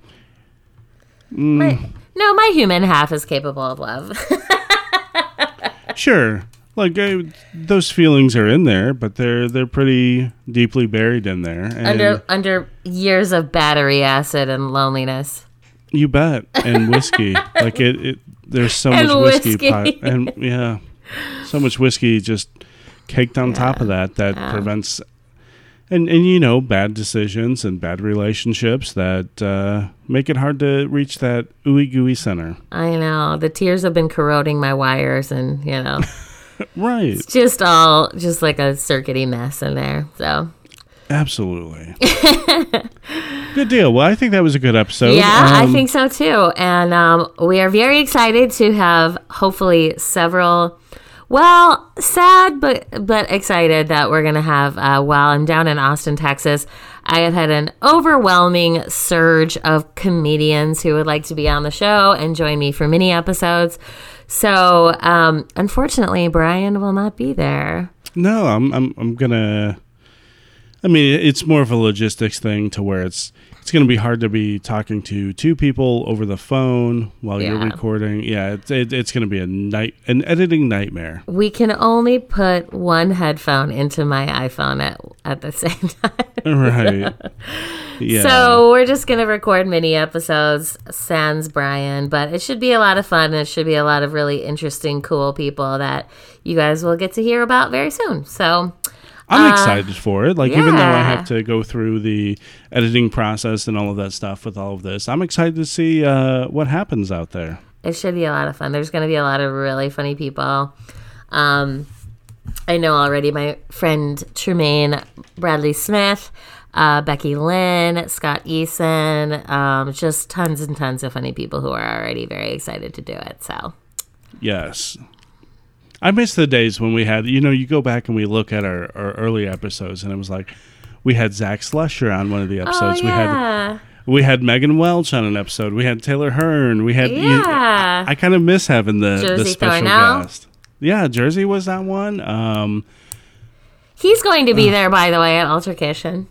My, no, my human half is capable of love. sure, like uh, those feelings are in there, but they're they're pretty deeply buried in there. And under under years of battery acid and loneliness. You bet. And whiskey. like it, it there's so And much whiskey, whiskey. pot- and yeah. So much whiskey just caked on top of that that Yeah. prevents and and you know, bad decisions and bad relationships that uh, make it hard to reach that ooey gooey center. I know the tears have been corroding my wires, and you know, Right. it's just all just like a circuity mess in there. So Absolutely. good deal. Well, I think that was a good episode. yeah, I Um, think so too. And um, we are very excited to have hopefully several. Well, sad but but excited that we're gonna have. Uh, while I'm down in Austin, Texas, I have had an overwhelming surge of comedians who would like to be on the show and join me for mini episodes. So, um, unfortunately, Brian will not be there. No, I'm I'm I'm gonna. I mean, it's more of a logistics thing to where it's it's gonna be hard to be talking to two people over the phone while you're recording. Yeah, it's it, it's gonna be a night an editing nightmare. We can only put one headphone into my iPhone at at the same time. right. Yeah. So we're just gonna record mini episodes, sans Brian, but it should be a lot of fun. and It should be a lot of really interesting, cool people that you guys will get to hear about very soon. So I'm excited for it. Like even though I uh, have to go through the editing process and all of that stuff with all of this, I'm excited to see uh, what happens out there. it should be a lot of fun. There's gonna be a lot of really funny people. Um, I know already my friend Tremaine Bradley Smith, uh, Becky Lynn, Scott Eason, um, just tons and tons of funny people who are already very excited to do it. So Yes. I miss the days when we had, you know, you go back and we look at our, our early episodes and it was like we had Zach Slusher on one of the episodes. oh We had we had Megan Welch on an episode. We had Taylor Hearn. We had you- yeah. I kind of miss having the, the special Thornell? guest. Yeah, Jersey was that one. Um, He's going to be there, by the way, at Altercation.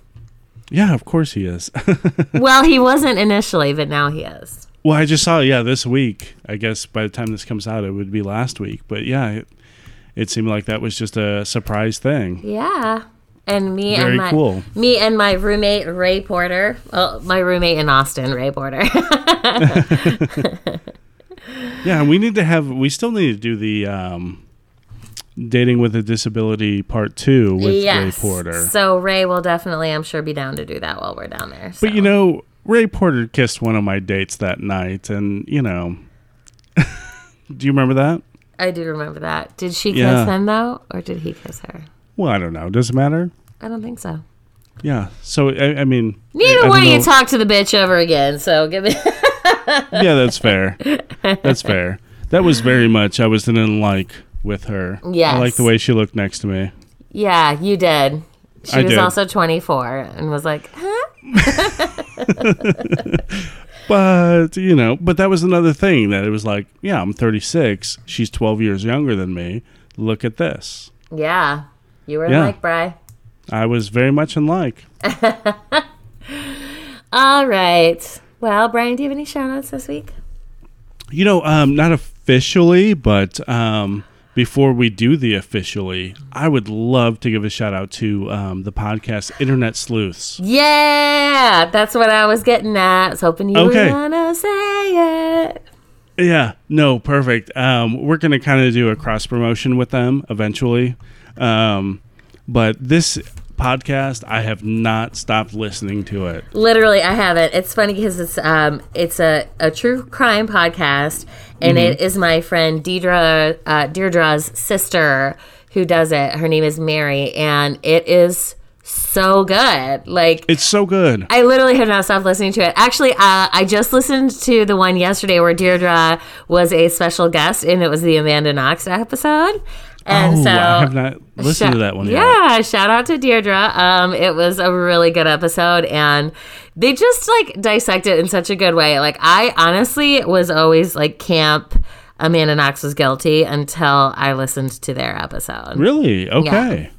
yeah, of course he is. well, he wasn't initially, but now he is. well, I just saw yeah this week. I guess by the time this comes out, it would be last week. But yeah, it, seemed like that was just a surprise thing. Yeah. And me Very and my cool. me and my roommate Ray Porter. Well, my roommate in Austin, Ray Porter. Yeah, we need to have. We still need to do the um, dating with a disability part two with Ray Porter. So Ray will definitely, I'm sure, be down to do that while we're down there. but you know, Ray Porter kissed one of my dates that night, and you know, do you remember that? I do remember that. Did she kiss him though, or did he kiss her? Well, I don't know. Does it matter? I don't think so. Yeah. So I, I mean, I Neither don't one you talk to the bitch ever again. So give me. Yeah, that's fair. That's fair. That was very much. I was in like with her. Yeah. I like the way she looked next to me. yeah, you did. She I was did. also 24 and was like, huh? But you know, but that was another thing that it was like, yeah, I'm 36. She's 12 years younger than me. Look at this. Yeah, you were Yeah. like Bry. I was very much in like. All right. Well, Brian, do you have any shout outs this week? You know, um, not officially, but um, before we do the officially, I would love to give a shout out to um, the podcast Internet Sleuths. Yeah, that's what I was getting at. I was hoping you Okay. were gonna say it. Yeah, no, perfect. Um, we're going to kind of do a cross promotion with them eventually. Um, but this podcast, I have not stopped listening to it. Literally, I haven't. It's funny because it's um it's a, a true crime podcast, and it is my friend Deidre uh, Deirdre's sister who does it. Her name is Mary, and it is so good. Like It's so good. I literally have not stopped listening to it. Actually, uh, I just listened to the one yesterday where Deirdre was a special guest, and it was the Amanda Knox episode. And oh, so I have not listened to that one yet. Yeah, shout out to Deirdre. Um, it was a really good episode, and they just like dissect it in such a good way. Like I honestly was always like camp. Amanda Knox was guilty until I listened to their episode. Really? Okay.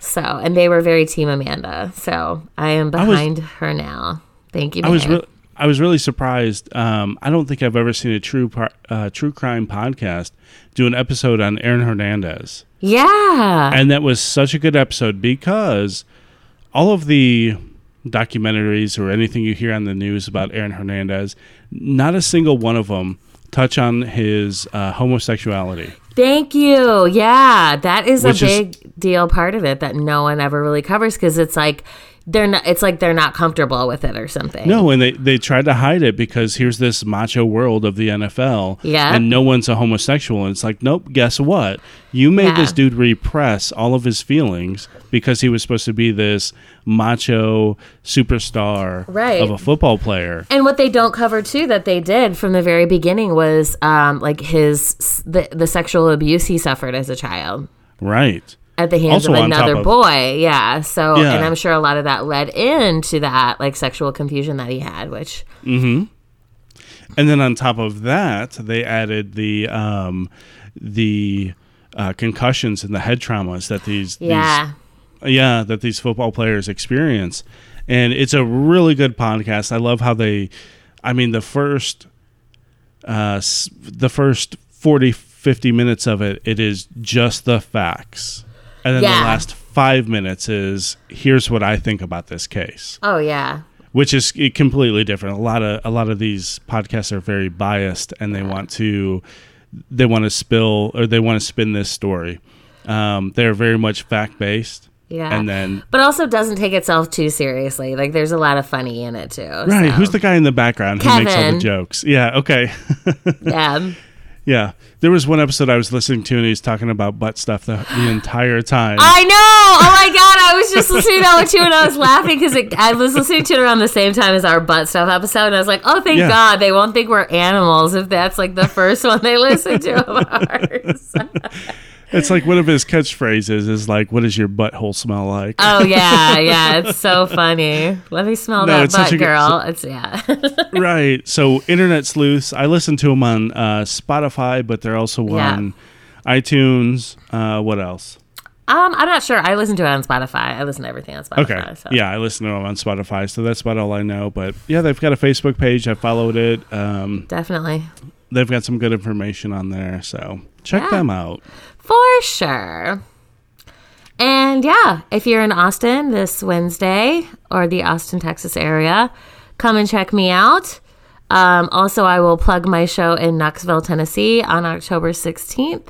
So, and they were very team Amanda. So I am was- behind her now. Thank you. I was babe. I was really surprised. Um, I don't think I've ever seen a true uh, true crime podcast do an episode on Aaron Hernandez, yeah. and that was such a good episode because all of the documentaries or anything you hear on the news about Aaron Hernandez, not a single one of them touch on his uh, homosexuality. Thank you. Yeah, that is Which a is- big deal part of it that no one ever really covers because it's like they're not. It's like they're not comfortable with it or something. No, and they, they tried to hide it because here's this macho world of the NFL. Yeah. And no one's a homosexual. And it's like, nope, guess what? You made Yeah. this dude repress all of his feelings because he was supposed to be this macho superstar Right. of a football player. And what they don't cover too that they did from the very beginning was um, like his the the sexual abuse he suffered as a child Right. At the hands Also of another of- boy. Yeah. So Yeah. and I'm sure a lot of that led into that like sexual confusion that he had, which And then on top of that, they added the um, the uh, concussions and the head traumas that these yeah. these yeah that these football players experience and it's a really good podcast i love how they i mean the first uh the first 40 50 minutes of it it is just the facts and then Yeah. the last five minutes is here's what i think about this case Oh yeah. which is completely different a lot of a lot of these podcasts are very biased and they want to they want to spill or they want to spin this story um, they're very much fact based Yeah. and then but also doesn't take itself too seriously. Like there's a lot of funny in it too. Right. so, Who's the guy in the background who makes all the Kevin. jokes? Yeah. Okay. yeah. Yeah. There was one episode I was listening to, and he's talking about butt stuff the, the entire time. I know. Oh my god, I was just listening to that one too, and I was laughing because I was listening to it around the same time as our butt stuff episode, and I was like, "Oh, thank Yeah. God, they won't think we're animals if that's like the first one they listen to of ours." it's like one of his catchphrases is like, "What does your butthole smell like?" oh yeah, yeah, it's so funny. Let me smell No, that butt, good- girl. It's yeah. right. So, internet sleuths. I listen to them on uh, Spotify, but they're also Yeah. on iTunes. Uh, what else? um, I'm not sure. I listen to it on Spotify. I listen to everything on Spotify. Okay. So. Yeah, I listen to them on Spotify, so that's about all I know. But yeah, they've got a Facebook page. I followed it. Um, definitely. they've got some good information on there, so check Yeah. them out. For sure. And yeah, if you're in Austin this Wednesday or the Austin, Texas area, come and check me out. Um, also, I will plug my show in Knoxville, Tennessee on October 16th.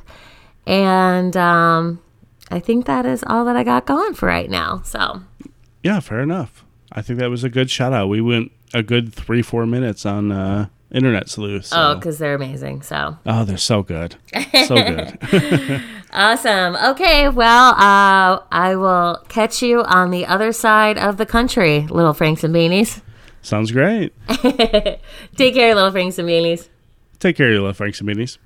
And um, I think that is all that I got going for right now. So, Yeah, fair enough. I think that was a good shout out. We went a good three, four minutes on uh, Internet sleuths. So. oh, because they're amazing. So, Oh, they're so good. So good. awesome. Okay, well, uh, I will catch you on the other side of the country, little Franks and Beanies. Sounds great. Take care, little Franks and Beanies. Take care, little Franks and Minis.